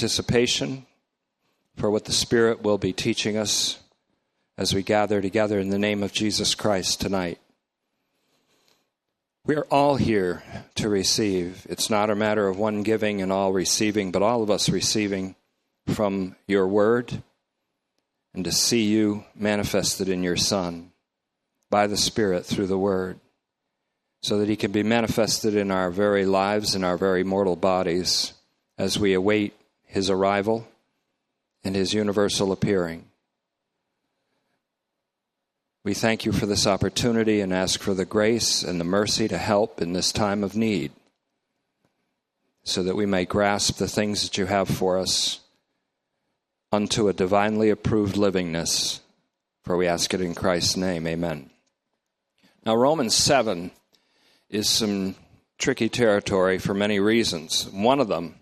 anticipation for what the Spirit will be teaching us as we gather together in the name of Jesus Christ tonight. We are all here to receive. It's not a matter of one giving and all receiving, but all of us receiving from your word and to see you manifested in your Son by the Spirit through the word, so that he can be manifested in our very lives and our very mortal bodies as we await his arrival and his universal appearing. We thank you for this opportunity and ask for the grace and the mercy to help in this time of need so that we may grasp the things that you have for us unto a divinely approved livingness. For we ask it in Christ's name. Amen. Now, Romans 7 is some tricky territory for many reasons. One of them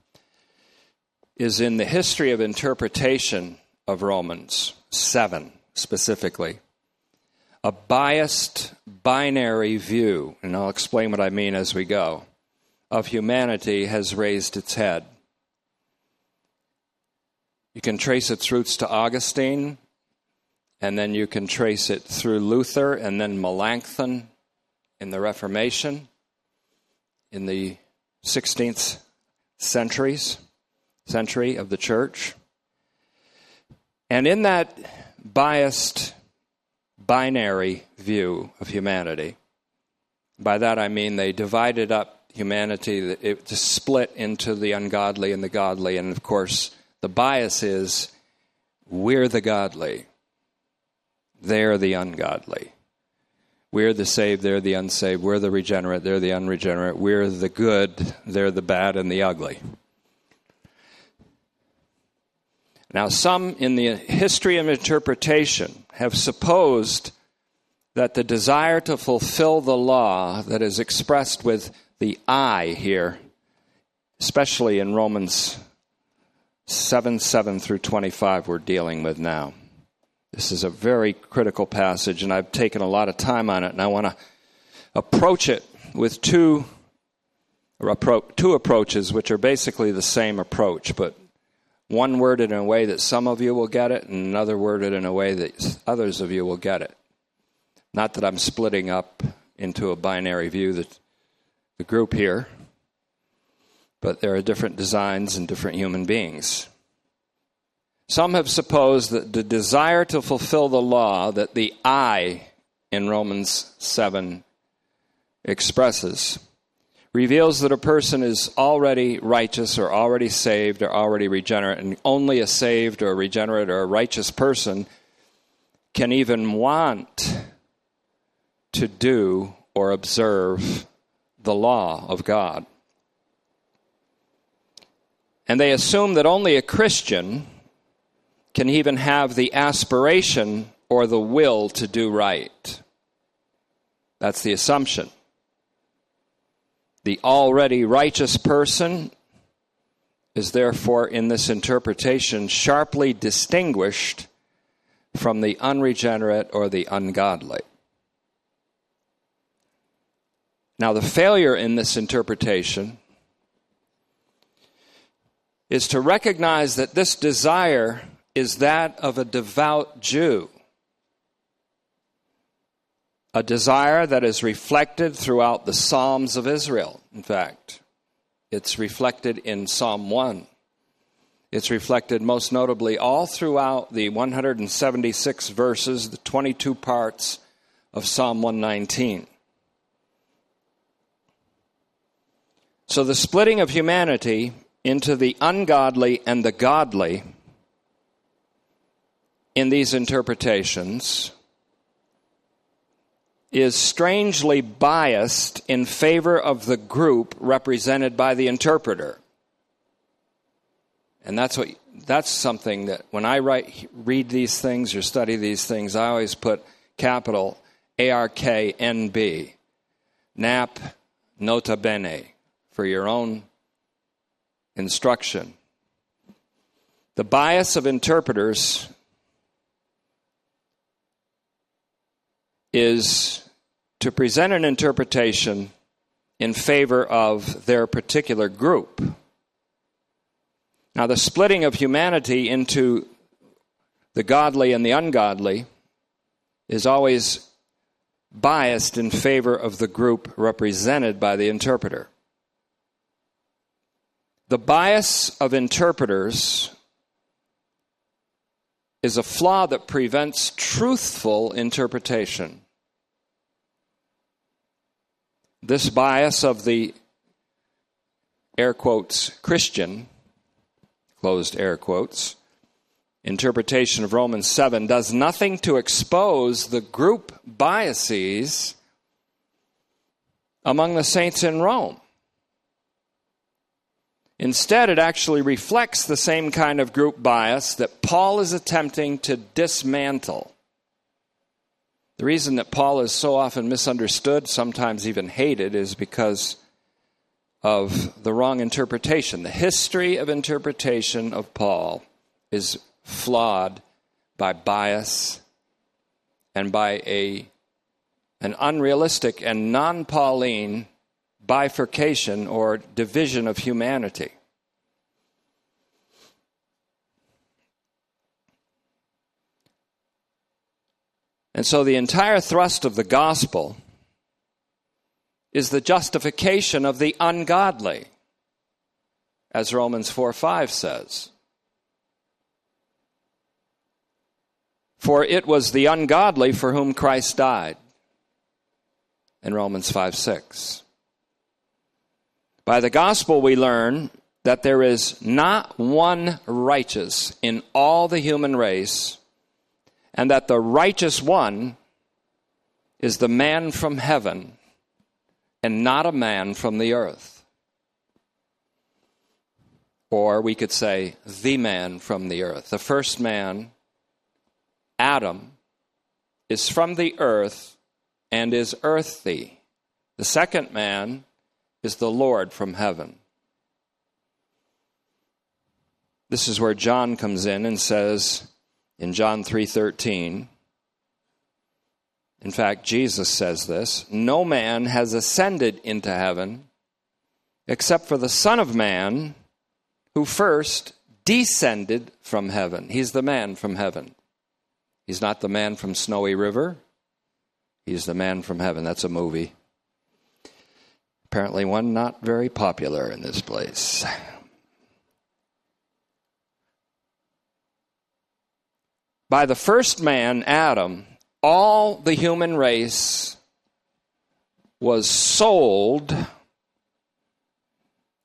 is in the history of interpretation of Romans 7 specifically a biased binary view, and I'll explain what I mean as we go, of humanity has raised its head. You can trace its roots to Augustine, and then you can trace it through Luther and then Melanchthon in the Reformation in the 16th centuries, century of the church. And in that biased binary view of humanity. By that I mean they divided up humanity, it to split into the ungodly and the godly. And of course, the bias is we're the godly, they're the ungodly. We're the saved, they're the unsaved. We're the regenerate, they're the unregenerate. We're the good, they're the bad and the ugly. Now, some in the history of interpretation have supposed that the desire to fulfill the law that is expressed with the I here, especially in Romans 7 7 through 25, we're dealing with now. This is a very critical passage, and I've taken a lot of time on it, and I want to approach it with two, two approaches, which are basically the same approach, but one worded in a way that some of you will get it, and another worded in a way that others of you will get it. Not that I'm splitting up into a binary view that the group here, but there are different designs and different human beings. Some have supposed that the desire to fulfill the law that the I in Romans 7 expresses reveals that a person is already righteous or already saved or already regenerate, and only a saved or regenerate or a righteous person can even want to do or observe the law of God. And they assume that only a Christian can even have the aspiration or the will to do right. That's the assumption. The already righteous person is therefore, in this interpretation, sharply distinguished from the unregenerate or the ungodly. Now, the failure in this interpretation is to recognize that this desire is that of a devout Jew a desire that is reflected throughout the Psalms of Israel, in fact. It's reflected in Psalm 1. It's reflected most notably all throughout the 176 verses, the 22 parts of Psalm 119. So the splitting of humanity into the ungodly and the godly in these interpretations is strangely biased in favor of the group represented by the interpreter. And that's what that's something that when I write read these things or study these things, I always put capital A R K N B. Nap nota bene for your own instruction. The bias of interpreters is to present an interpretation in favor of their particular group. Now, the splitting of humanity into the godly and the ungodly is always biased in favor of the group represented by the interpreter. The bias of interpreters is a flaw that prevents truthful interpretation. This bias of the air quotes Christian, closed air quotes, interpretation of Romans 7 does nothing to expose the group biases among the saints in Rome. Instead, it actually reflects the same kind of group bias that Paul is attempting to dismantle. The reason that Paul is so often misunderstood, sometimes even hated, is because of the wrong interpretation. The history of interpretation of Paul is flawed by bias and by a, an unrealistic and non Pauline bifurcation or division of humanity. And so the entire thrust of the gospel is the justification of the ungodly, as Romans 4 5 says. For it was the ungodly for whom Christ died, in Romans 5 6. By the gospel, we learn that there is not one righteous in all the human race, and that the righteous one is the man from heaven and not a man from the earth. Or we could say, the man from the earth. The first man, Adam, is from the earth and is earthy. The second man is the Lord from heaven. This is where John comes in and says in John 3:13 In fact Jesus says this, no man has ascended into heaven except for the son of man who first descended from heaven. He's the man from heaven. He's not the man from Snowy River. He's the man from heaven. That's a movie. Apparently, one not very popular in this place. By the first man, Adam, all the human race was sold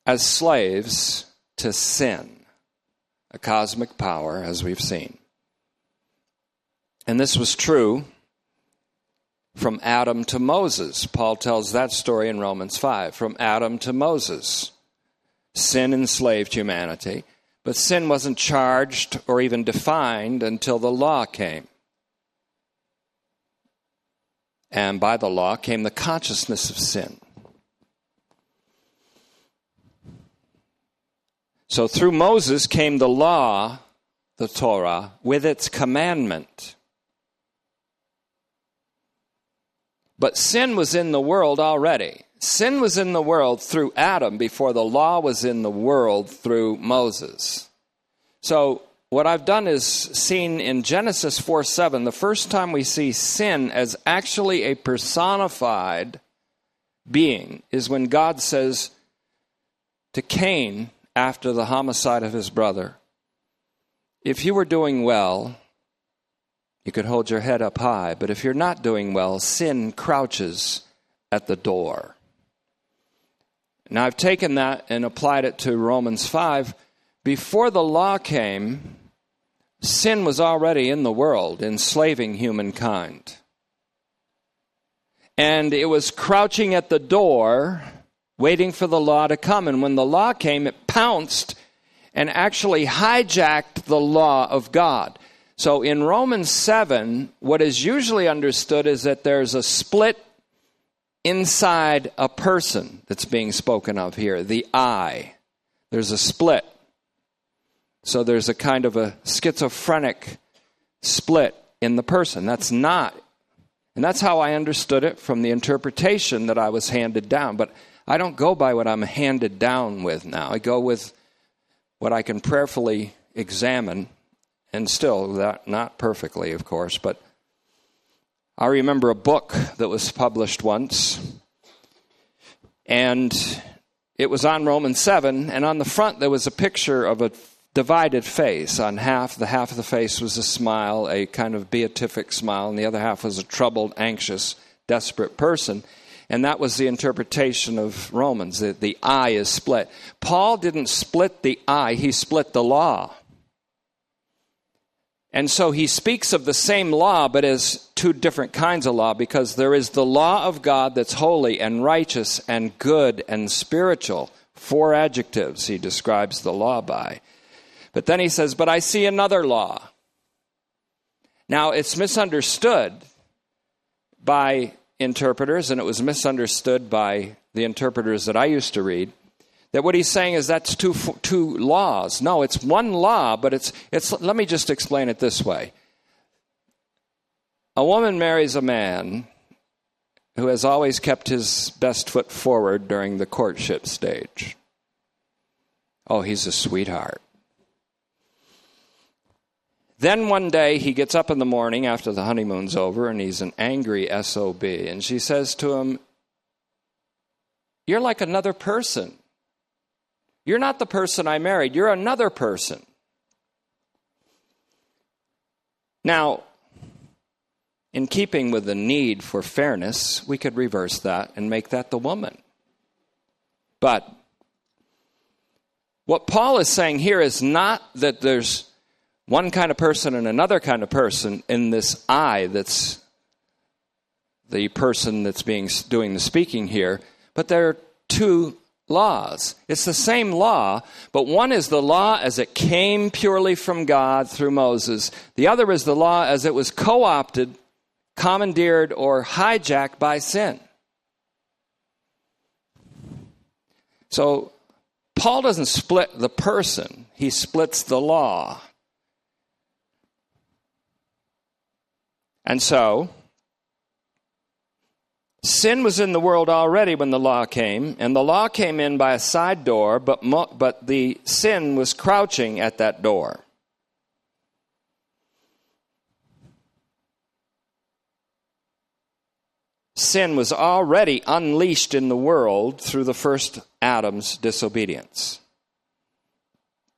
as slaves to sin, a cosmic power, as we've seen. And this was true from Adam to Moses. Paul tells that story in Romans 5. From Adam to Moses. Sin enslaved humanity, but sin wasn't charged or even defined until the law came. And by the law came the consciousness of sin. So through Moses came the law, the Torah, with its commandment. But sin was in the world already. Sin was in the world through Adam before the law was in the world through Moses. So, what I've done is seen in Genesis 4 7, the first time we see sin as actually a personified being is when God says to Cain after the homicide of his brother, If you were doing well, you could hold your head up high, but if you're not doing well, sin crouches at the door. Now, I've taken that and applied it to Romans 5. Before the law came, sin was already in the world, enslaving humankind. And it was crouching at the door, waiting for the law to come. And when the law came, it pounced and actually hijacked the law of God. So in Romans 7, what is usually understood is that there's a split inside a person that's being spoken of here, the I. There's a split. So there's a kind of a schizophrenic split in the person. That's not. And that's how I understood it from the interpretation that I was handed down. But I don't go by what I'm handed down with now. I go with what I can prayerfully examine, and still that not perfectly, of course, but I remember a book that was published once, and it was on Romans 7, and on the front there was a picture of a divided face. On half, the half of the face was a smile, a kind of beatific smile, and the other half was a troubled, anxious, desperate person. And that was the interpretation of Romans. that the I is split. Paul didn't split the I, he split the law. And so he speaks of the same law, but as two different kinds of law, because there is the law of God that's holy and righteous and good and spiritual. Four adjectives he describes the law by. But then he says, But I see another law. Now, it's misunderstood by interpreters, and it was misunderstood by the interpreters that I used to read, that what he's saying is that's two, two laws. No, it's one law, but it's, it's, let me just explain it this way. A woman marries a man who has always kept his best foot forward during the courtship stage. Oh, he's a sweetheart. Then one day he gets up in the morning after the honeymoon's over and he's an angry SOB. And she says to him, You're like another person. You're not the person I married, you're another person. Now, in keeping with the need for fairness, we could reverse that and make that the woman. But what Paul is saying here is not that there's one kind of person and another kind of person in this I that's the person that's being doing the speaking here, but there are two laws. It's the same law, but one is the law as it came purely from God through Moses. The other is the law as it was co opted, commandeered, or hijacked by sin. So, Paul doesn't split the person, he splits the law. And so, sin was in the world already when the law came, and the law came in by a side door, but, mo- but the sin was crouching at that door. Sin was already unleashed in the world through the first Adam's disobedience.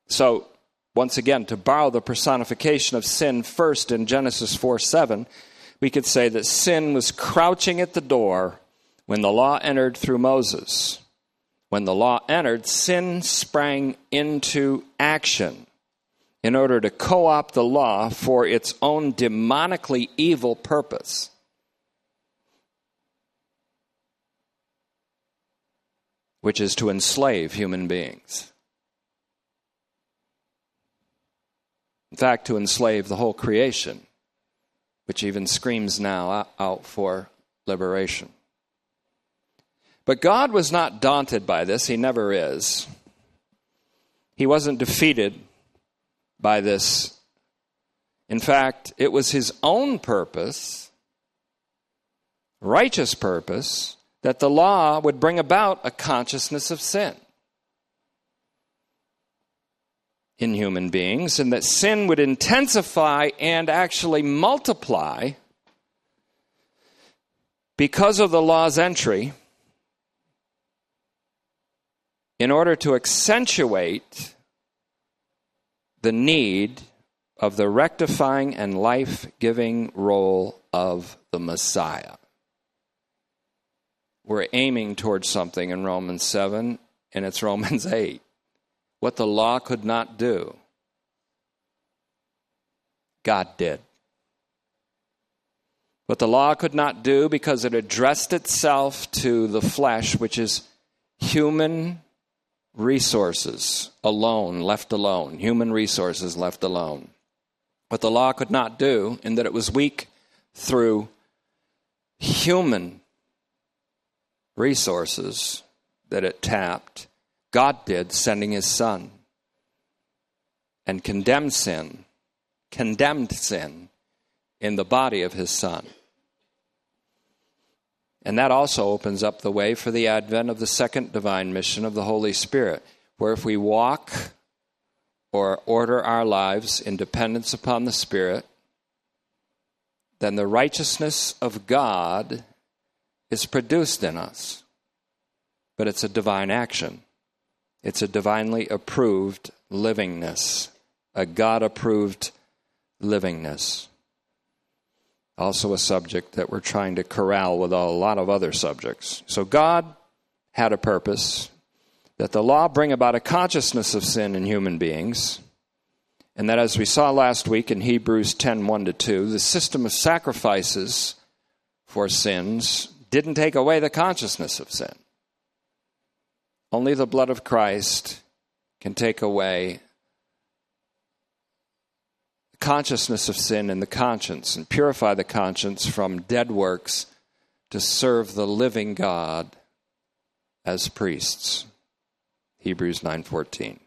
So, once again, to borrow the personification of sin first in Genesis 4 7, we could say that sin was crouching at the door when the law entered through Moses. When the law entered, sin sprang into action in order to co opt the law for its own demonically evil purpose. Which is to enslave human beings. In fact, to enslave the whole creation, which even screams now out for liberation. But God was not daunted by this, He never is. He wasn't defeated by this. In fact, it was His own purpose, righteous purpose, that the law would bring about a consciousness of sin in human beings, and that sin would intensify and actually multiply because of the law's entry in order to accentuate the need of the rectifying and life giving role of the Messiah. We're aiming towards something in Romans 7, and it's Romans 8 what the law could not do, God did. What the law could not do because it addressed itself to the flesh, which is human resources alone, left alone, human resources left alone. What the law could not do, in that it was weak through human resources that it tapped, God did, sending his son, and condemned sin, condemned sin in the body of his son. And that also opens up the way for the advent of the second divine mission of the Holy Spirit, where if we walk or order our lives in dependence upon the Spirit, then the righteousness of God is produced in us. But it's a divine action, it's a divinely approved livingness, a God approved livingness. Also, a subject that we're trying to corral with a lot of other subjects. So, God had a purpose that the law bring about a consciousness of sin in human beings, and that as we saw last week in Hebrews 10 1 to 2, the system of sacrifices for sins didn't take away the consciousness of sin. Only the blood of Christ can take away the consciousness of sin in the conscience and purify the conscience from dead works to serve the living God as priests. Hebrews 9:14.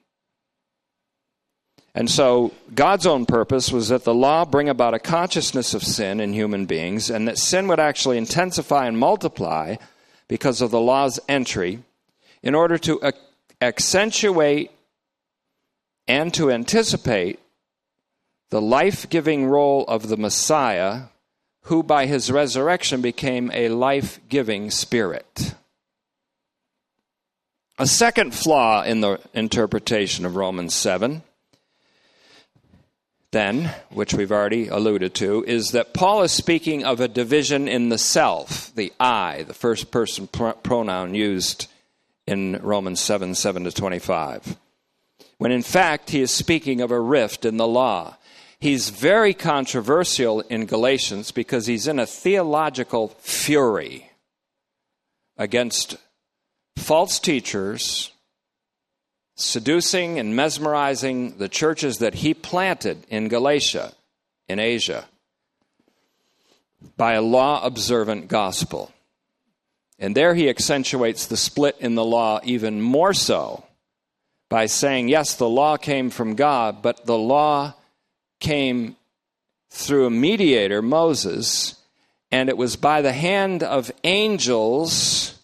And so God's own purpose was that the law bring about a consciousness of sin in human beings and that sin would actually intensify and multiply because of the law's entry in order to accentuate and to anticipate the life giving role of the Messiah, who by his resurrection became a life giving spirit. A second flaw in the interpretation of Romans 7, then, which we've already alluded to, is that Paul is speaking of a division in the self, the I, the first person pr- pronoun used in Romans 7 7 to 25. When in fact, he is speaking of a rift in the law. He's very controversial in Galatians because he's in a theological fury against false teachers seducing and mesmerizing the churches that he planted in Galatia, in Asia, by a law observant gospel. And there he accentuates the split in the law even more so by saying, yes, the law came from God, but the law came through a mediator, Moses, and it was by the hand of angels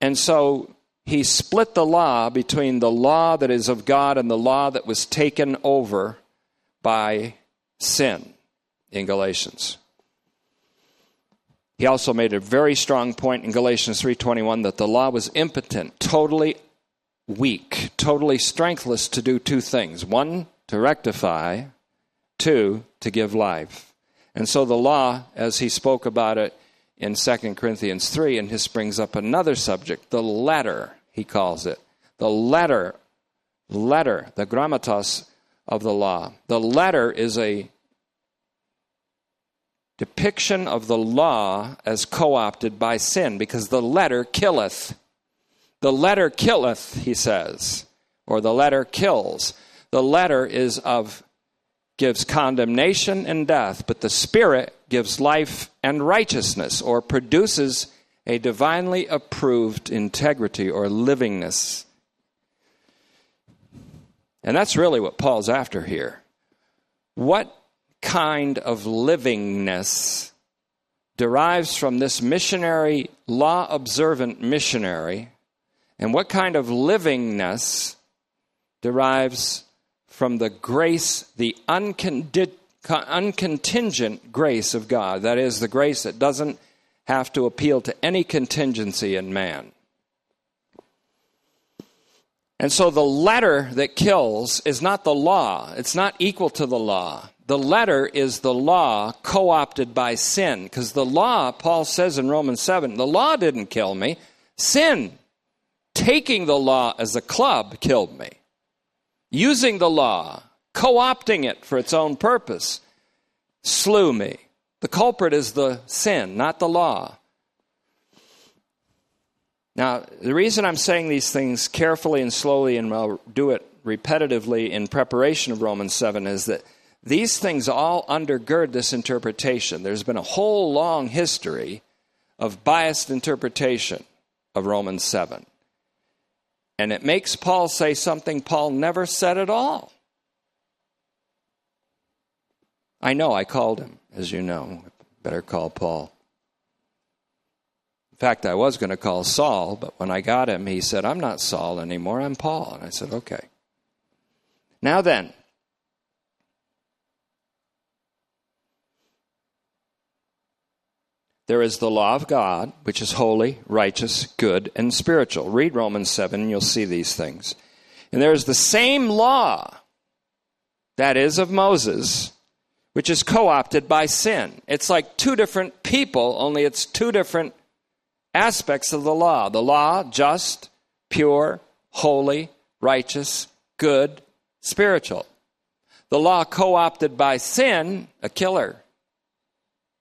and so he split the law between the law that is of God and the law that was taken over by sin in Galatians. He also made a very strong point in Galatians 3:21 that the law was impotent, totally weak, totally strengthless to do two things. One, to rectify, two, to give life. And so the law as he spoke about it in 2 Corinthians 3, and this brings up another subject, the letter, he calls it. The letter, letter, the grammatos of the law. The letter is a depiction of the law as co opted by sin, because the letter killeth. The letter killeth, he says, or the letter kills. The letter is of gives condemnation and death, but the Spirit gives life and righteousness, or produces a divinely approved integrity or livingness. And that's really what Paul's after here. What kind of livingness derives from this missionary, law observant missionary, and what kind of livingness derives from the grace, the unconditional uncontingent grace of God. That is, the grace that doesn't have to appeal to any contingency in man. And so the letter that kills is not the law, it's not equal to the law. The letter is the law co opted by sin. Because the law, Paul says in Romans 7, the law didn't kill me. Sin, taking the law as a club, killed me. Using the law, co opting it for its own purpose, slew me. The culprit is the sin, not the law. Now, the reason I'm saying these things carefully and slowly, and I'll do it repetitively in preparation of Romans 7, is that these things all undergird this interpretation. There's been a whole long history of biased interpretation of Romans 7. And it makes Paul say something Paul never said at all. I know I called him, as you know. Better call Paul. In fact, I was going to call Saul, but when I got him, he said, I'm not Saul anymore, I'm Paul. And I said, okay. Now then, there is the law of God, which is holy, righteous, good, and spiritual. Read Romans 7, and you'll see these things. And there is the same law, that is of Moses, which is co opted by sin. It's like two different people, only it's two different aspects of the law. The law, just, pure, holy, righteous, good, spiritual. The law co opted by sin, a killer,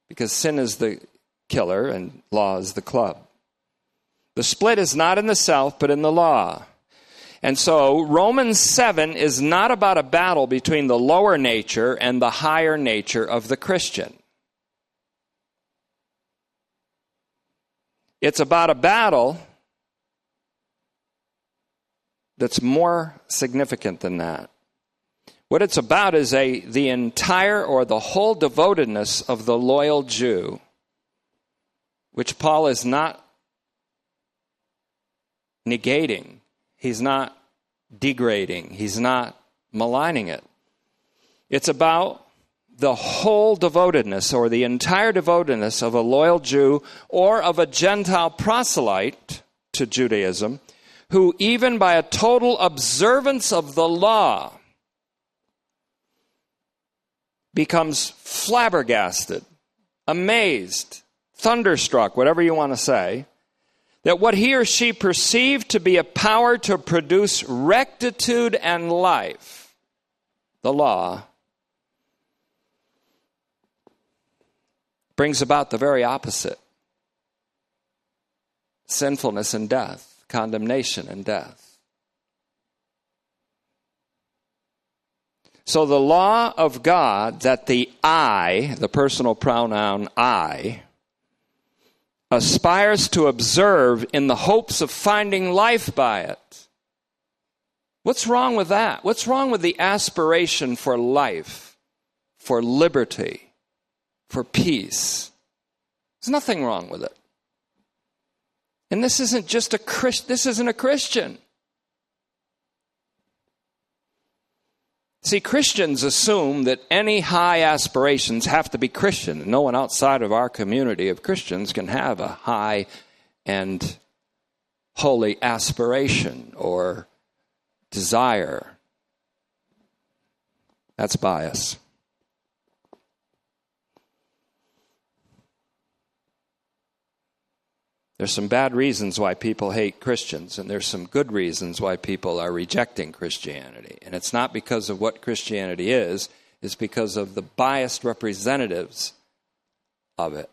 because sin is the killer and law is the club. The split is not in the self, but in the law. And so Romans 7 is not about a battle between the lower nature and the higher nature of the Christian. It's about a battle that's more significant than that. What it's about is a the entire or the whole devotedness of the loyal Jew which Paul is not negating, he's not degrading, he's not maligning it. It's about the whole devotedness or the entire devotedness of a loyal Jew or of a Gentile proselyte to Judaism who, even by a total observance of the law, becomes flabbergasted, amazed, thunderstruck, whatever you want to say, that what he or she perceived to be a power to produce rectitude and life, the law, brings about the very opposite sinfulness and death, condemnation and death. So the law of God that the I, the personal pronoun I, aspires to observe in the hopes of finding life by it. What's wrong with that? What's wrong with the aspiration for life, for liberty, for peace? There's nothing wrong with it. And this isn't just a Christ, this isn't a Christian. See, Christians assume that any high aspirations have to be Christian. No one outside of our community of Christians can have a high and holy aspiration or desire. That's bias. There's some bad reasons why people hate Christians, and there's some good reasons why people are rejecting Christianity. And it's not because of what Christianity is, it's because of the biased representatives of it.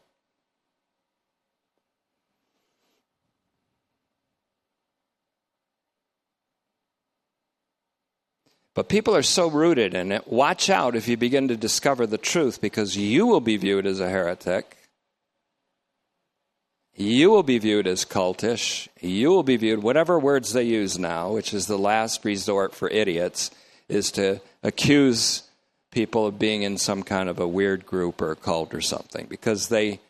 But people are so rooted in it. Watch out if you begin to discover the truth because you will be viewed as a heretic you will be viewed as cultish. You will be viewed, whatever words they use now, which is the last resort for idiots, is to accuse people of being in some kind of a weird group or cult or something because they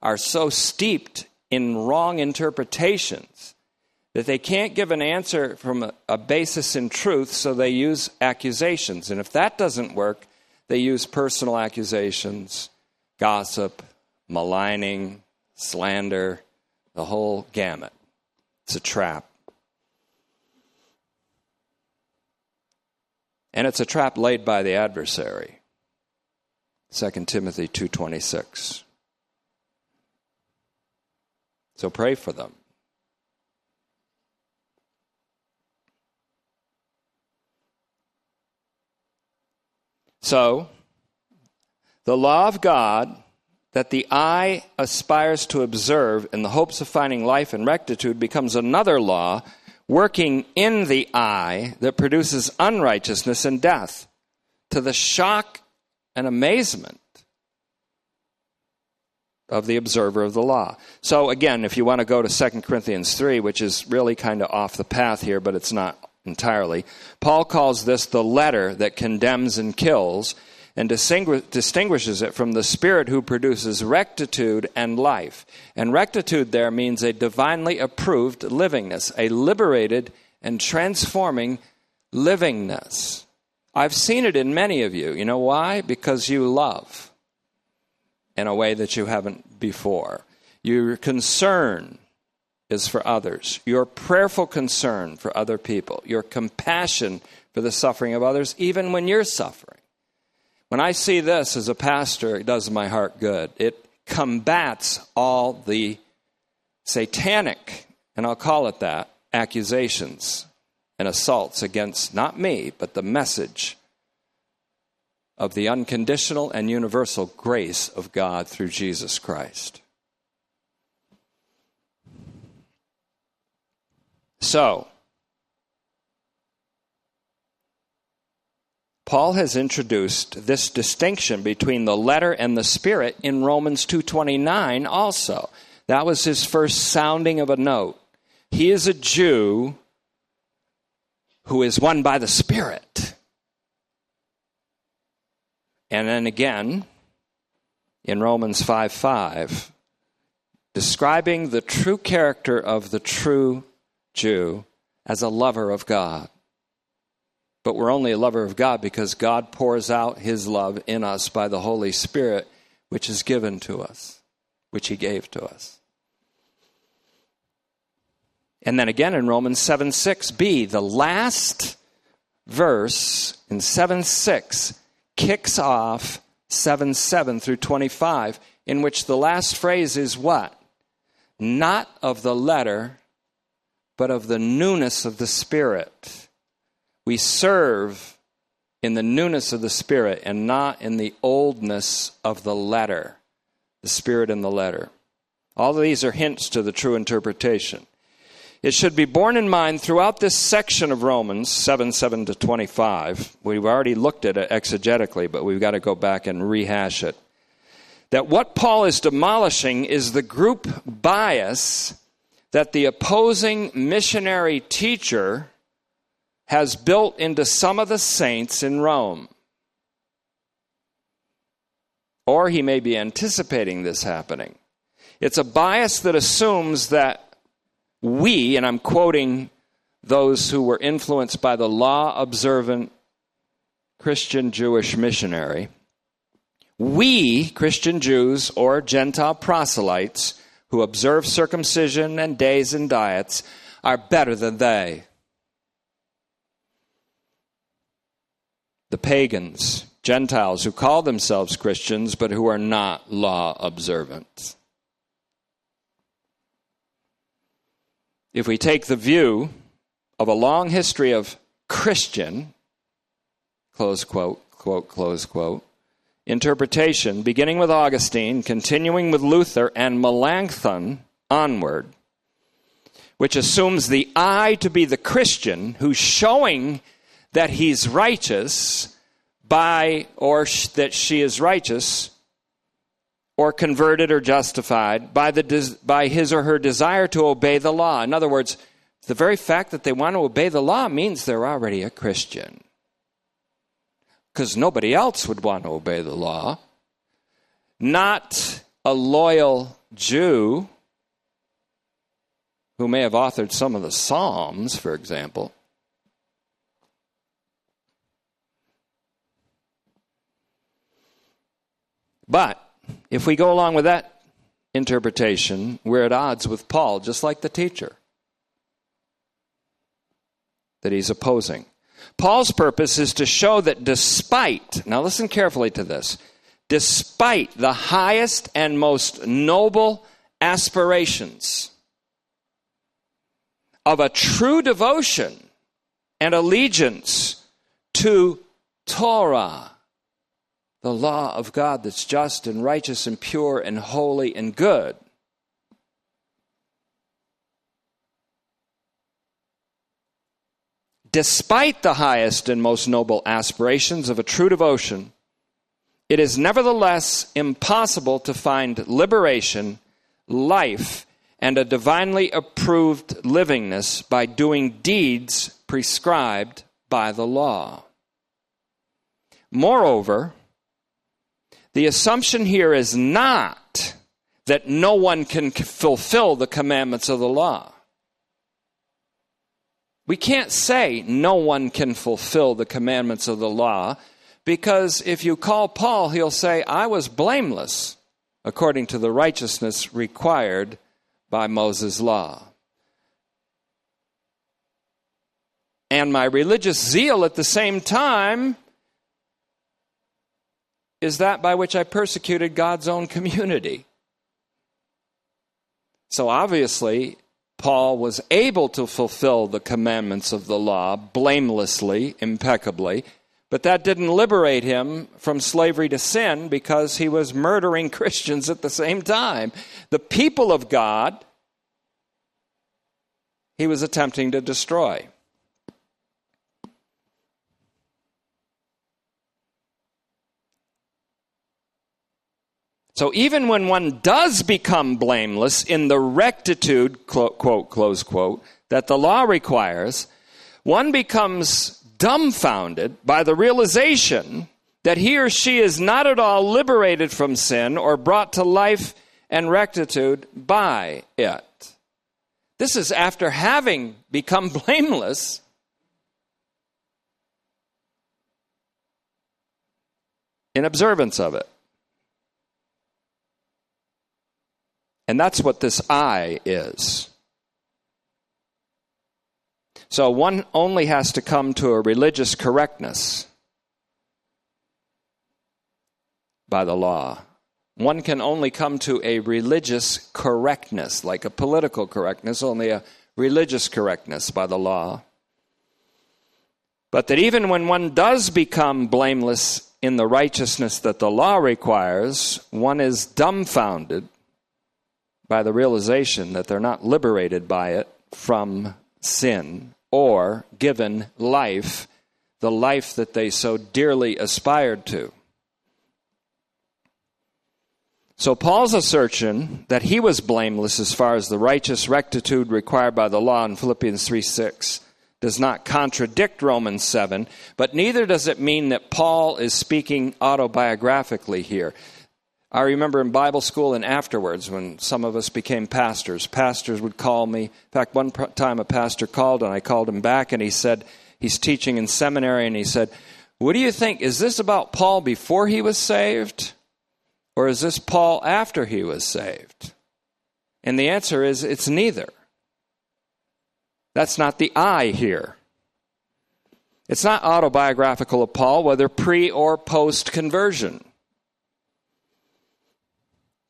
are so steeped in wrong interpretations that they can't give an answer from a, a, basis in truth, so they use accusations. And if that doesn't work, they use personal accusations, gossip, maligning, slander, the whole gamut. It's a trap. And it's a trap laid by the adversary. 2 Timothy 2:26. So pray for them. So, the law of God that the I aspires to observe in the hopes of finding life and rectitude becomes another law working in the I that produces unrighteousness and death to the shock and amazement of the observer of the law. So again, if you want to go to 2 Corinthians 3, which is really kind of off the path here, but it's not entirely, Paul calls this the letter that condemns and kills and distinguishes it from the Spirit who produces rectitude and life. And rectitude there means a divinely approved livingness, a liberated and transforming livingness. I've seen it in many of you. You know why? Because you love in a way that you haven't before. Your concern is for others, your prayerful concern for other people, your compassion for the suffering of others, even when you're suffering. When I see this as a pastor, it does my heart good. It combats all the satanic, and I'll call it that, accusations and assaults against not me, but the message of the unconditional and universal grace of God through Jesus Christ. So, Paul has introduced this distinction between the letter and the spirit in Romans 2:29 also. That was his first sounding of a note. He is a Jew who is won by the spirit. And then again in Romans 5 5, describing the true character of the true Jew as a lover of God. But we're only a lover of God because God pours out his love in us by the Holy Spirit, which is given to us, which he gave to us. And then again in Romans 7 6b, the last verse in 7 6 kicks off 7 7 through 25, in which the last phrase is what? Not of the letter, but of the newness of the Spirit. We serve in the newness of the Spirit and not in the oldness of the letter, the Spirit in the letter. All of these are hints to the true interpretation. It should be borne in mind throughout this section of Romans 7 7 to 25. We've already looked at it exegetically, but we've got to go back and rehash it. That what Paul is demolishing is the group bias that the opposing missionary teacher has built into some of the saints in Rome. Or he may be anticipating this happening. It's a bias that assumes that we, and I'm quoting those who were influenced by the law observant Christian Jewish missionary, we, Christian Jews or Gentile proselytes who observe circumcision and days and diets, are better than they. The pagans, Gentiles who call themselves Christians but who are not law observant. if we take the view of a long history of Christian, close quote, quote, close quote, interpretation, beginning with Augustine, continuing with Luther and Melanchthon onward, which assumes the I to be the Christian who's showing that he's righteous by, or sh- that she is righteous or converted or justified by, the, by his or her desire to obey the law. In other words, the very fact that they want to obey the law means they're already a Christian. Because nobody else would want to obey the law. Not a loyal Jew who may have authored some of the Psalms, for example. But if we go along with that interpretation, we're at odds with Paul, just like the teacher that he's opposing. Paul's purpose is to show that despite, now listen carefully to this, despite the highest and most noble aspirations of a true devotion and allegiance to Torah, the law of God that's just and righteous and pure and holy and good. Despite the highest and most noble aspirations of a true devotion, it is nevertheless impossible to find liberation, life, and a divinely approved livingness by doing deeds prescribed by the law. Moreover, the assumption here is not that no one can fulfill the commandments of the law. We can't say no one can fulfill the commandments of the law because if you call Paul, he'll say, I was blameless according to the righteousness required by Moses' law. And my religious zeal at the same time is that by which I persecuted God's own community. So obviously, Paul was able to fulfill the commandments of the law blamelessly, impeccably, but that didn't liberate him from slavery to sin because he was murdering Christians at the same time. The people of God, he was attempting to destroy. So even when one does become blameless in the rectitude, quote, close quote, that the law requires, one becomes dumbfounded by the realization that he or she is not at all liberated from sin or brought to life and rectitude by it. This is after having become blameless. In observance of it. And that's what this I is. So one only has to come to a religious correctness by the law. One can only come to a religious correctness, like a political correctness, only a religious correctness by the law. But that even when one does become blameless in the righteousness that the law requires, one is dumbfounded by the realization that they're not liberated by it from sin or given life, the life that they so dearly aspired to. So, Paul's assertion that he was blameless as far as the righteous rectitude required by the law in Philippians 3 6 does not contradict Romans 7, but neither does it mean that Paul is speaking autobiographically here. I remember in Bible school and afterwards when some of us became pastors, pastors would call me. In fact, one time a pastor called and I called him back and he said, he's teaching in seminary and he said, What do you think? Is this about Paul before he was saved? Or is this Paul after he was saved? And the answer is it's neither. That's not the I here. It's not autobiographical of Paul, whether pre or post conversion.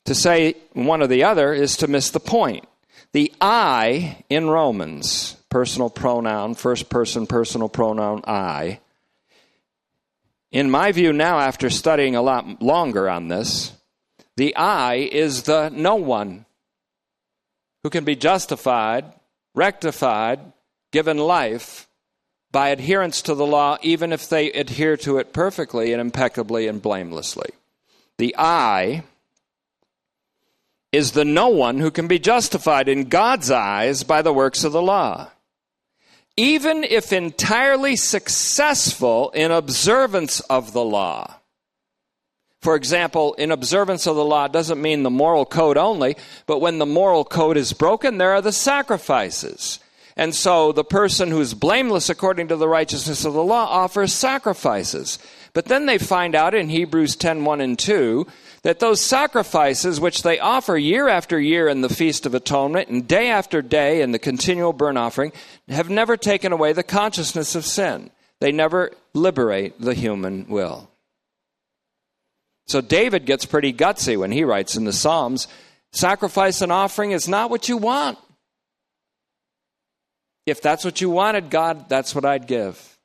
To say one or the other is to miss the point. The I in Romans, personal pronoun, first person personal pronoun I, in my view now, after studying a lot longer on this, the I is the no one who can be justified, rectified, given life by adherence to the law, even if they adhere to it perfectly and impeccably and blamelessly. The I is the no one who can be justified in God's eyes by the works of the law. Even if entirely successful in observance of the law. For example, in observance of the law doesn't mean the moral code only, but when the moral code is broken, there are the sacrifices. And so the person who's blameless according to the righteousness of the law offers sacrifices. But then they find out in Hebrews 10 1 and 2 that those sacrifices which they offer year after year in the Feast of Atonement and day after day in the continual burnt offering have never taken away the consciousness of sin. They never liberate the human will. So David gets pretty gutsy when he writes in the Psalms sacrifice and offering is not what you want. If that's what you wanted, God, that's what I'd give.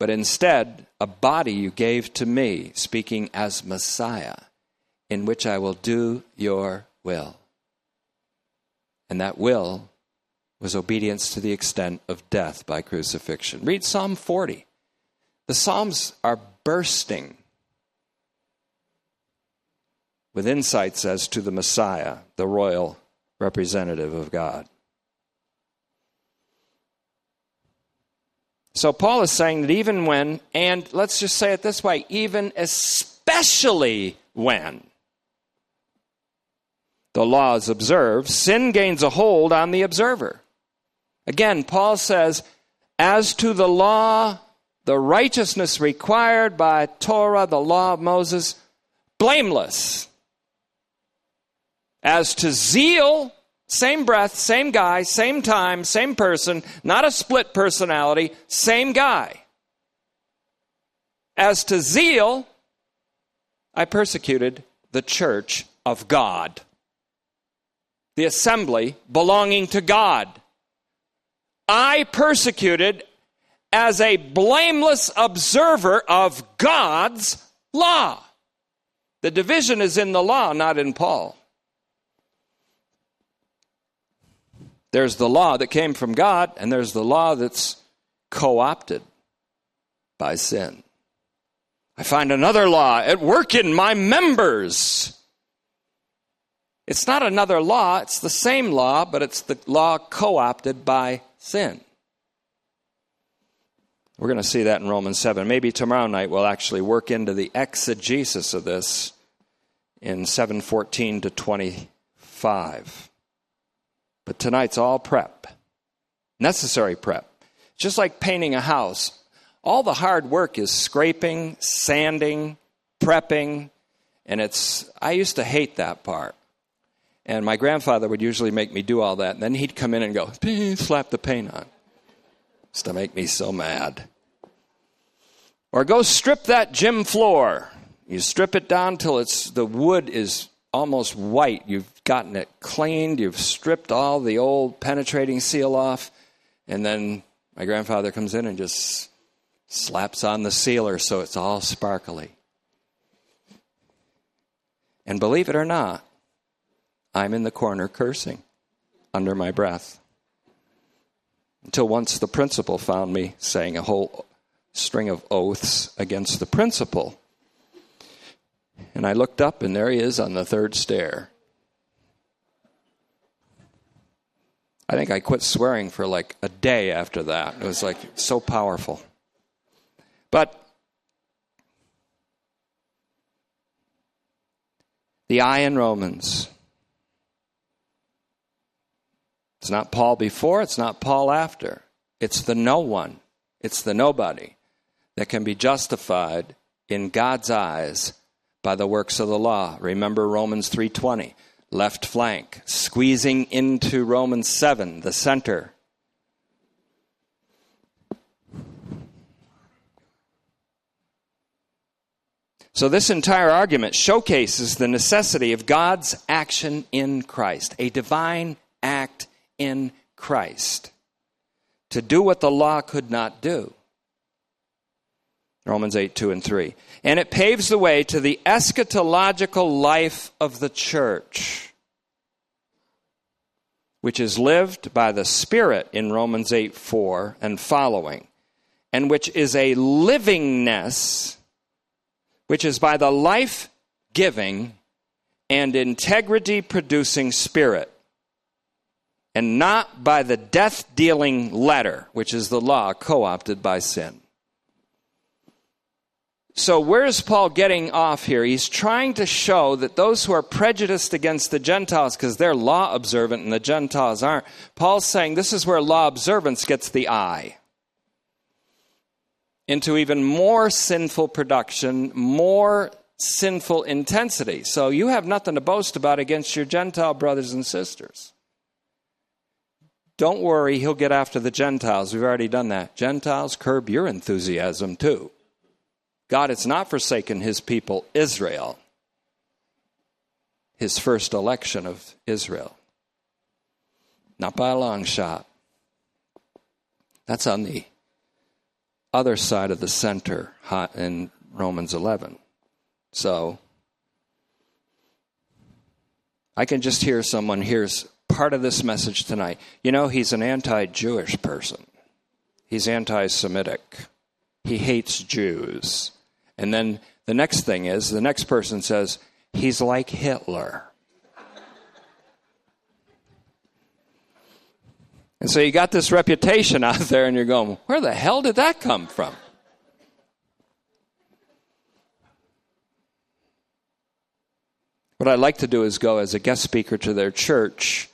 But instead, a body you gave to me, speaking as Messiah in which I will do your will. And that will was obedience to the extent of death by crucifixion. Read Psalm 40. The Psalms are bursting with insights as to the Messiah, the royal representative of God. So Paul is saying that even when, and let's just say it this way, even especially when the law is observed, sin gains a hold on the observer. Again, Paul says, as to the law, the righteousness required by Torah, the law of Moses, blameless. As to zeal, same breath, same guy, same time, same person, not a split personality, same guy. As to zeal, I persecuted the church of God, the assembly belonging to God. I persecuted as a blameless observer of God's law. The division is in the law, not in Paul. There's the law that came from God, and there's the law that's co opted by sin. I find another law at work in my members. It's not another law, it's the same law, but it's the law co opted by sin. We're going to see that in Romans 7. Maybe tomorrow night we'll actually work into the exegesis of this in 714 to 25. But tonight's all prep, necessary prep. Just like painting a house, all the hard work is scraping, sanding, prepping, and it's, I used to hate that part. And my grandfather would usually make me do all that. And then he'd come in and go, slap the paint on. Used to make me so mad. Or go strip that gym floor. You strip it down till it's the wood is almost white. You've gotten it cleaned. You've stripped all the old penetrating seal off. And then my grandfather comes in and just slaps on the sealer so it's all sparkly. And believe it or not, I'm in the corner cursing under my breath. Until once the principal found me saying a whole string of oaths against the principal. And I looked up, and there he is on the third stair. I think I quit swearing for like a day after that. It was like so powerful. But the I in Romans It's not Paul before, it's not Paul after. It's the no one, it's the nobody that can be justified in God's eyes by the works of the law. Remember Romans 3:20, left flank, squeezing into Romans 7, the center. So, this entire argument showcases the necessity of God's action in Christ, a divine in Christ to do what the law could not do. Romans 8, 2 and 3. And it paves the way to the eschatological life of the church, which is lived by the Spirit in Romans 8, 4 and following, and which is a livingness, which is by the life giving and integrity producing Spirit and not by the death dealing letter, which is the law co opted by sin. So, where is Paul getting off here? He's trying to show that those who are prejudiced against the Gentiles, because they're law observant and the Gentiles aren't, Paul's saying this is where law observance gets the I into even more sinful production, more sinful intensity. So, you have nothing to boast about against your Gentile brothers and sisters. Don't worry, he'll get after the Gentiles. We've already done that. Gentiles, curb your enthusiasm too. God has not forsaken his people, Israel, his first election of Israel. Not by a long shot. That's on the other side of the center in Romans 11. So, I can just hear someone here's part of this message tonight. You know, he's an anti Jewish person, he's anti Semitic, he hates Jews. And then the next thing is the next person says, he's like Hitler. And so you got this reputation out there, and you're going, where the hell did that come from? What I'd like to do is go as a guest speaker to their church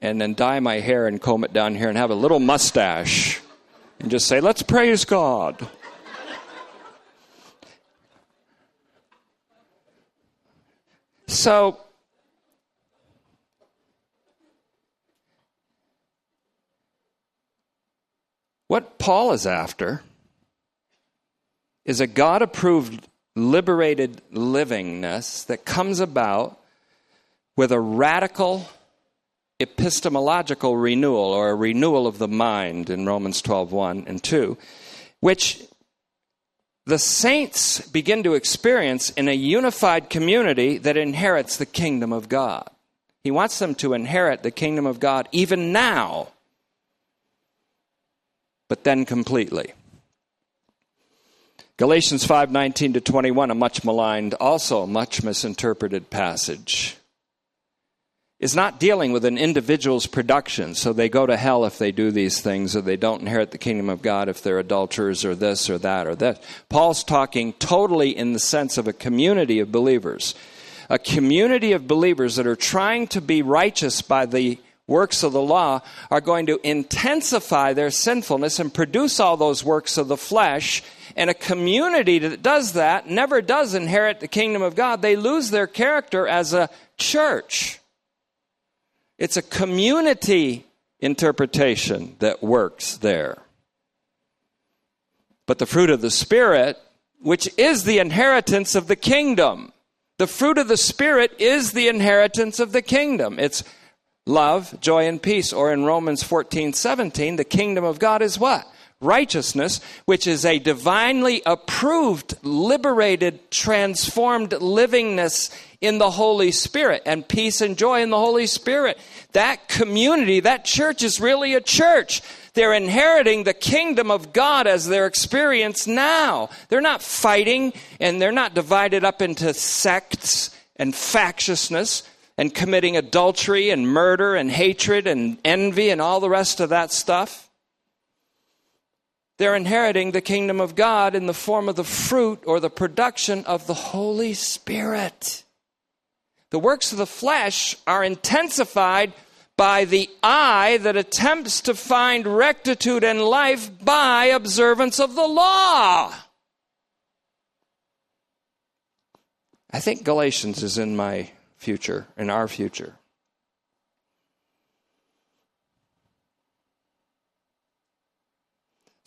and then dye my hair and comb it down here and have a little mustache and just say, let's praise God. So, what Paul is after is a God approved, liberated livingness that comes about with a radical epistemological renewal or a renewal of the mind in Romans 12 1 and 2, which the saints begin to experience in a unified community that inherits the kingdom of God. He wants them to inherit the kingdom of God even now, but then completely. Galatians 5:19 to 21 a much maligned also much misinterpreted passage is not dealing with an individual's production, so they go to hell if they do these things, or they don't inherit the kingdom of God if they're adulterers, or this, or that, or that. Paul's talking totally in the sense of a community of believers. A community of believers that are trying to be righteous by the works of the law are going to intensify their sinfulness and produce all those works of the flesh. And a community that does that never does inherit the kingdom of God. They lose their character as a church. It's a community interpretation that works there. But the fruit of the Spirit, which is the inheritance of the kingdom, the fruit of the Spirit is the inheritance of the kingdom. It's love, joy, and peace. Or in Romans 14 17, the kingdom of God is what? Righteousness, which is a divinely approved, liberated, transformed livingness in the Holy Spirit and peace and joy in the Holy Spirit. That community, that church is really a church. They're inheriting the kingdom of God as their experience now. They're not fighting and they're not divided up into sects and factiousness and committing adultery and murder and hatred and envy and all the rest of that stuff. They're inheriting the kingdom of God in the form of the fruit or the production of the Holy Spirit. The works of the flesh are intensified by the I that attempts to find rectitude and life by observance of the law. I think Galatians is in my future, in our future.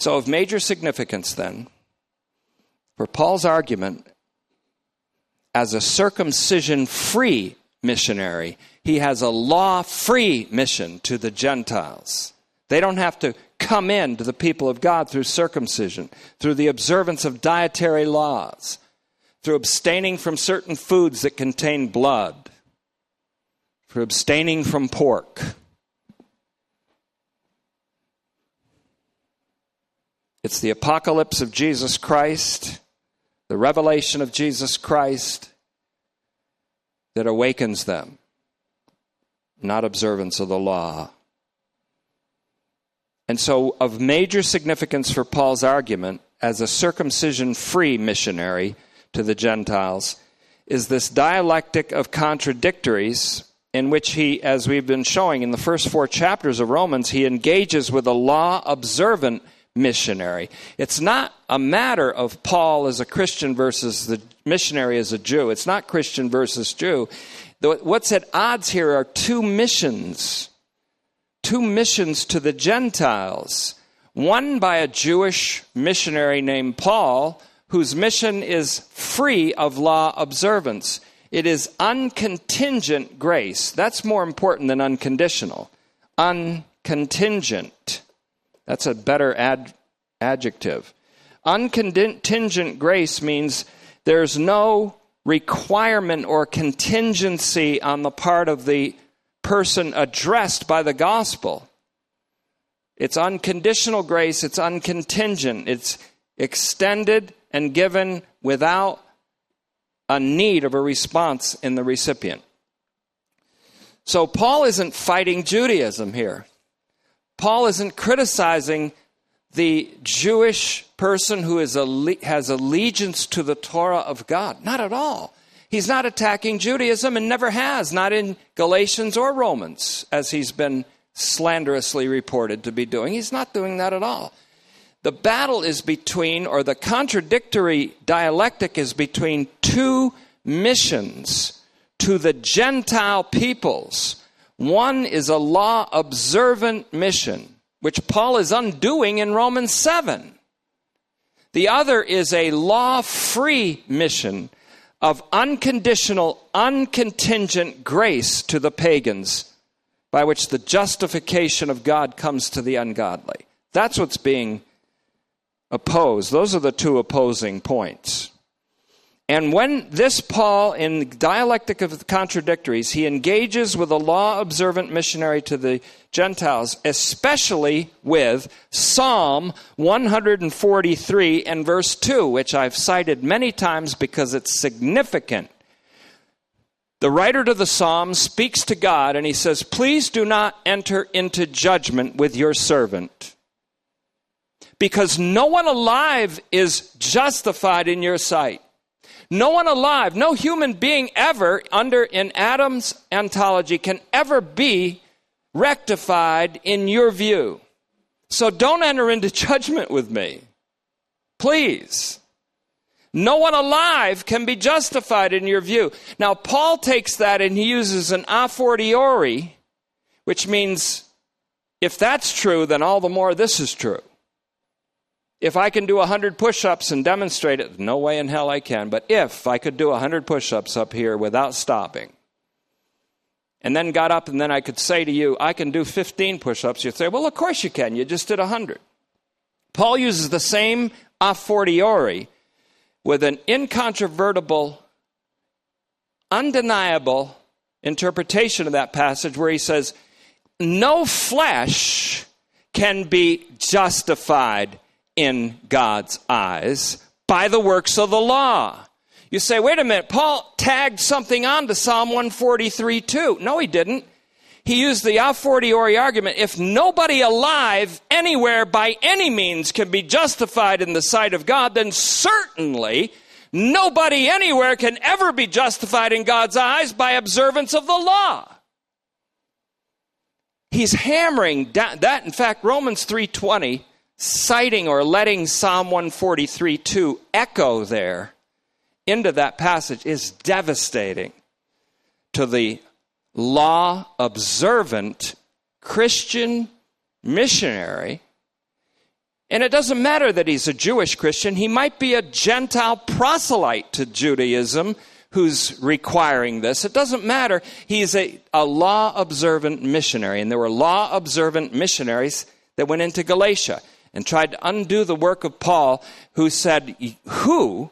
So, of major significance then, for Paul's argument as a circumcision free missionary. He has a law free mission to the Gentiles. They don't have to come in to the people of God through circumcision, through the observance of dietary laws, through abstaining from certain foods that contain blood, through abstaining from pork. It's the apocalypse of Jesus Christ the revelation of Jesus Christ that awakens them, not observance of the law. And so, of major significance for Paul's argument as a circumcision free missionary to the Gentiles is this dialectic of contradictories in which he, as we've been showing in the first four chapters of Romans, he engages with a law observant missionary. It's not a matter of Paul as a Christian versus the missionary as a Jew. It's not Christian versus Jew. What's at odds here are two missions. Two missions to the Gentiles. One by a Jewish missionary named Paul, whose mission is free of law observance. It is uncontingent grace. That's more important than unconditional. Uncontingent. That's a better ad- adjective. Uncontingent grace means there's no requirement or contingency on the part of the person addressed by the gospel. It's unconditional grace, it's uncontingent, it's extended and given without a need of a response in the recipient. So Paul isn't fighting Judaism here. Paul isn't criticizing the Jewish person who is has allegiance to the Torah of God. Not at all. He's not attacking Judaism and never has, not in Galatians or Romans, as he's been slanderously reported to be doing. He's not doing that at all. The battle is between, or the contradictory dialectic is between two missions to the Gentile peoples. One is a law observant mission, which Paul is undoing in Romans 7. The other is a law free mission of unconditional, uncontingent grace to the pagans, by which the justification of God comes to the ungodly. That's what's being opposed. Those are the two opposing points. And when this Paul, in dialectic of the contradictories, he engages with a law observant missionary to the Gentiles, especially with Psalm 143 and verse 2, which I've cited many times because it's significant. The writer to the Psalm speaks to God and he says, Please do not enter into judgment with your servant, because no one alive is justified in your sight. No one alive, no human being ever under in Adam's ontology can ever be rectified in your view. So don't enter into judgment with me. Please. No one alive can be justified in your view. Now, Paul takes that and he uses an a fortiori, which means if that's true, then all the more this is true. If I can do 100 push ups and demonstrate it, no way in hell I can, but if I could do 100 push ups up here without stopping, and then got up and then I could say to you, I can do 15 push ups, you'd say, well, of course you can. You just did 100. Paul uses the same a fortiori with an incontrovertible, undeniable interpretation of that passage where he says, No flesh can be justified in God's eyes by the works of the law. You say, wait a minute, Paul tagged something on to Psalm 143 too. No, he didn't. He used the a fortiori argument. If nobody alive anywhere by any means can be justified in the sight of God, then certainly nobody anywhere can ever be justified in God's eyes by observance of the law. He's hammering down that. In fact, Romans 3:20 citing or letting Psalm 143 2 echo there into that passage is devastating to the law observant Christian missionary. And it doesn't matter that he's a Jewish Christian, he might be a Gentile proselyte to Judaism who's requiring this. It doesn't matter. He's a, a law observant missionary. And there were law observant missionaries that went into Galatia and tried to undo the work of Paul, who said, Who?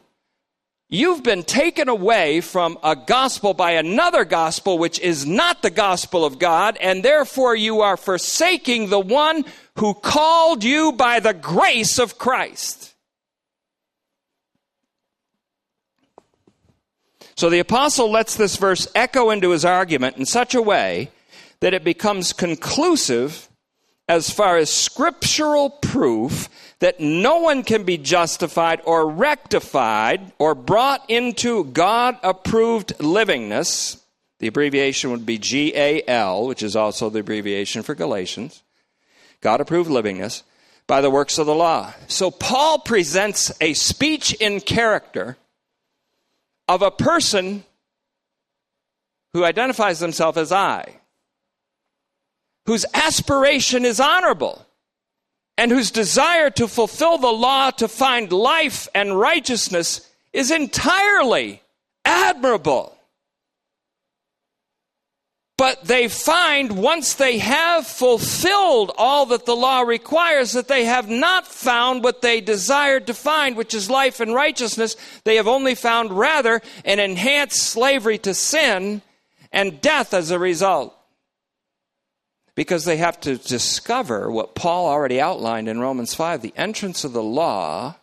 You've been taken away from a gospel by another gospel, which is not the gospel of God, and therefore you are forsaking the one who called you by the grace of Christ. So the apostle lets this verse echo into his argument in such a way that it becomes conclusive as far as scriptural proof that no one can be justified or rectified or brought into God approved livingness. The abbreviation would be GAL, which is also the abbreviation for Galatians. God approved livingness by the works of the law. So Paul presents a speech in character of a person who identifies himself as I whose aspiration is honorable and whose desire to fulfill the law to find life and righteousness is entirely admirable. But they find once they have fulfilled all that the law requires that they have not found what they desired to find, which is life and righteousness. They have only found rather an enhanced slavery to sin and death as a result because they have to discover what Paul already outlined in Romans 5. The entrance of the law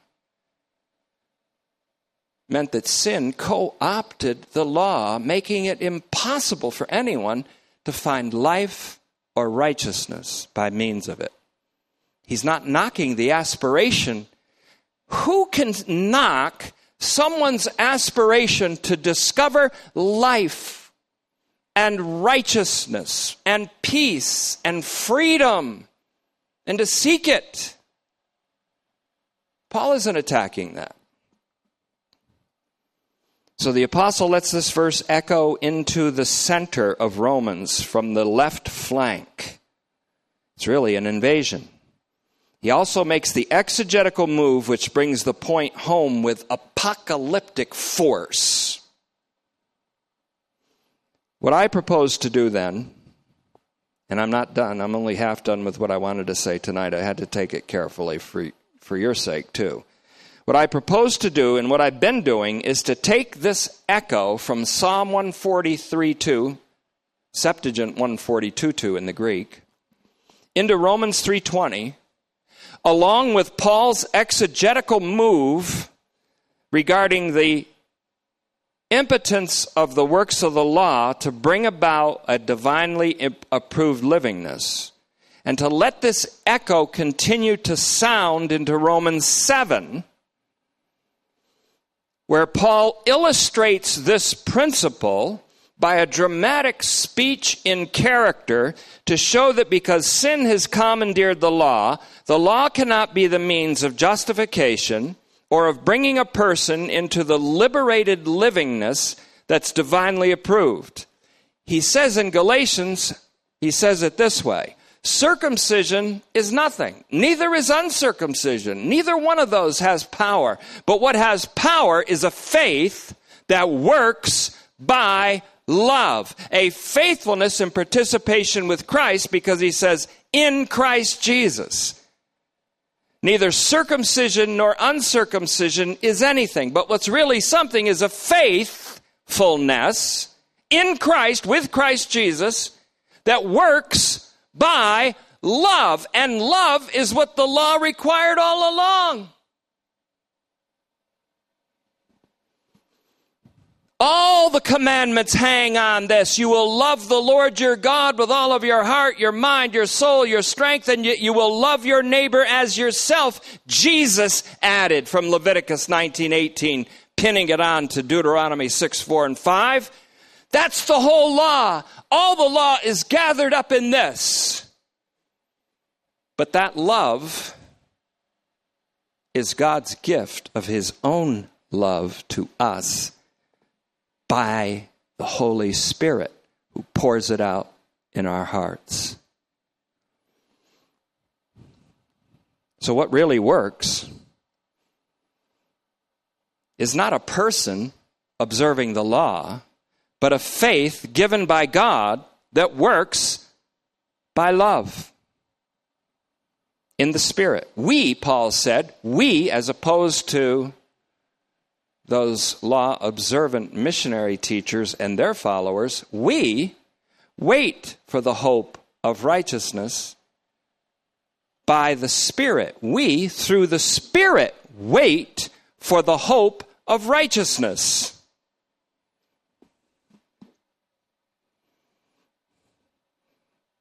meant that sin co opted the law, making it impossible for anyone to find life or righteousness by means of it. He's not knocking the aspiration. Who can knock someone's aspiration to discover life and righteousness and peace and freedom and to seek it. Paul isn't attacking that. So the apostle lets this verse echo into the center of Romans from the left flank. It's really an invasion. He also makes the exegetical move which brings the point home with apocalyptic force. What I propose to do then, and I'm not done, I'm only half done with what I wanted to say tonight. I had to take it carefully for, for your sake, too. What I propose to do and what I've been doing is to take this echo from Psalm 143 2, Septuagint 142 2 in the Greek, into Romans 320, along with Paul's exegetical move regarding the impotence of the works of the law to bring about a divinely approved livingness, and to let this echo continue to sound into Romans 7 where Paul illustrates this principle by a dramatic speech in character to show that because sin has commandeered the law, the law cannot be the means of justification or of bringing a person into the liberated livingness that's divinely approved. He says in Galatians, he says it this way Circumcision is nothing. Neither is uncircumcision. Neither one of those has power. But what has power is a faith that works by love, a faithfulness and participation with Christ because he says, in Christ Jesus. Neither circumcision nor uncircumcision is anything, but what's really something is a faithfulness in Christ, with Christ Jesus, that works by love. And love is what the law required all along. All the commandments hang on this. You will love the Lord your God with all of your heart, your mind, your soul, your strength, and you, will love your neighbor as yourself. Jesus added from Leviticus 19:18, pinning it on to Deuteronomy 6, 4, and 5. That's the whole law. All the law is gathered up in this. But that love is God's gift of his own love to us by the Holy Spirit who pours it out in our hearts. So, what really works is not a person observing the law, but a faith given by God that works by love in the Spirit. We, Paul said, we, as opposed to those law observant missionary teachers and their followers, we wait for the hope of righteousness by the Spirit. We, through the Spirit, wait for the hope of righteousness.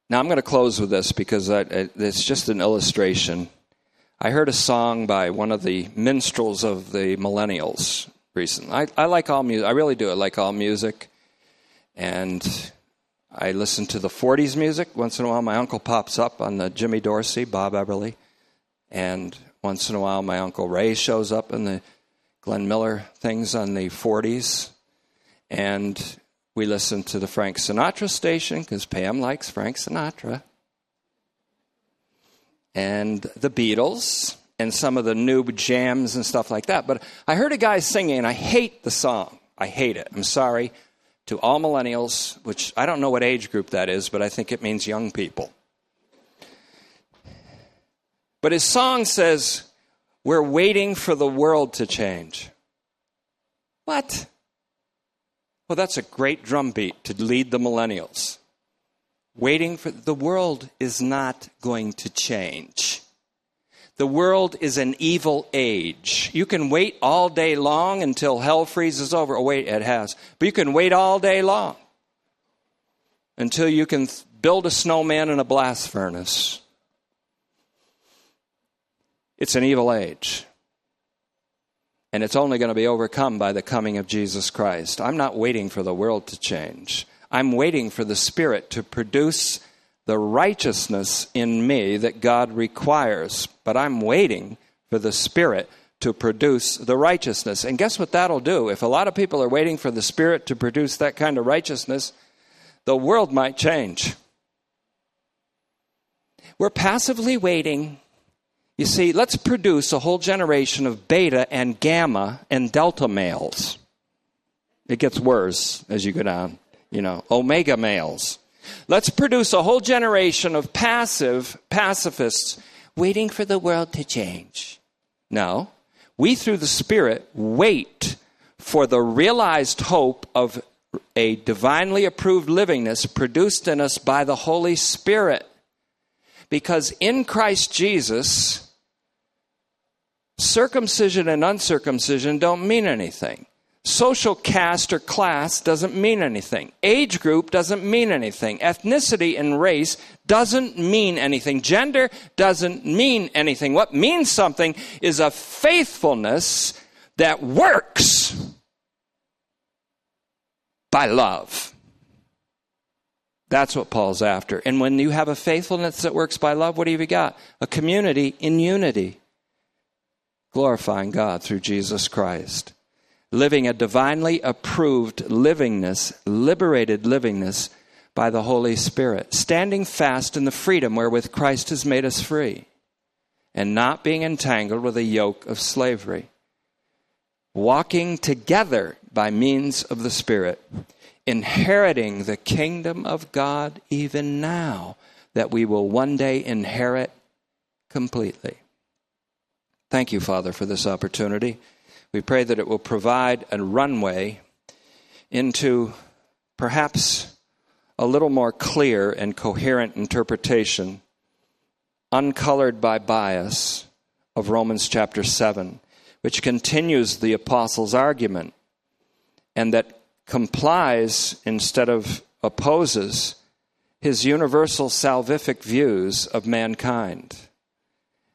Now, I'm going to close with this because it's just an illustration. I heard a song by one of the minstrels of the millennials I, I like all music. I really do. I like all music. And I listen to the 40s music. Once in a while, my uncle pops up on the Jimmy Dorsey, Bob Eberly. And once in a while, my uncle Ray shows up in the Glenn Miller things on the 40s. And we listen to the Frank Sinatra station because Pam likes Frank Sinatra. And the Beatles and some of the new jams and stuff like that. But I heard a guy singing, and I hate the song. I hate it. I'm sorry to all millennials, which I don't know what age group that is, but I think it means young people. But his song says, We're waiting for the world to change. What? Well, that's a great drumbeat to lead the millennials. Waiting for the world is not going to change. The world is an evil age. You can wait all day long until hell freezes over. Oh, wait, it has. But you can wait all day long until you can build a snowman in a blast furnace. It's an evil age. And it's only going to be overcome by the coming of Jesus Christ. I'm not waiting for the world to change. I'm waiting for the Spirit to produce the righteousness in me that God requires. But I'm waiting for the Spirit to produce the righteousness. And guess what that'll do? If a lot of people are waiting for the Spirit to produce that kind of righteousness, the world might change. We're passively waiting. You see, let's produce a whole generation of beta and gamma and delta males. It gets worse as you go down, you know, omega males. Let's produce a whole generation of passive pacifists waiting for the world to change. No, we through the Spirit wait for the realized hope of a divinely approved livingness produced in us by the Holy Spirit. Because in Christ Jesus, circumcision and uncircumcision don't mean anything. Social caste or class doesn't mean anything. Age group doesn't mean anything. Ethnicity and race doesn't mean anything. Gender doesn't mean anything. What means something is a faithfulness that works by love. That's what Paul's after. And when you have a faithfulness that works by love, what have you got? A community in unity, glorifying God through Jesus Christ living a divinely approved livingness, liberated livingness by the Holy Spirit, standing fast in the freedom wherewith Christ has made us free, and not being entangled with a yoke of slavery, walking together by means of the Spirit, inheriting the kingdom of God even now, that we will one day inherit completely. Thank you, Father, for this opportunity. We pray that it will provide a runway into perhaps a little more clear and coherent interpretation, uncolored by bias, of Romans chapter 7, which continues the apostles' argument and that complies instead of opposes his universal salvific views of mankind.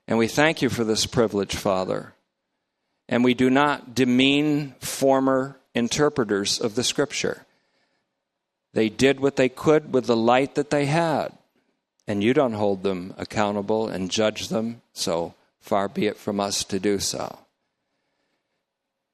And we thank you for this privilege, Father and we do not demean former interpreters of the scripture. They did what they could with the light that they had, and you don't hold them accountable and judge them, so far be it from us to do so.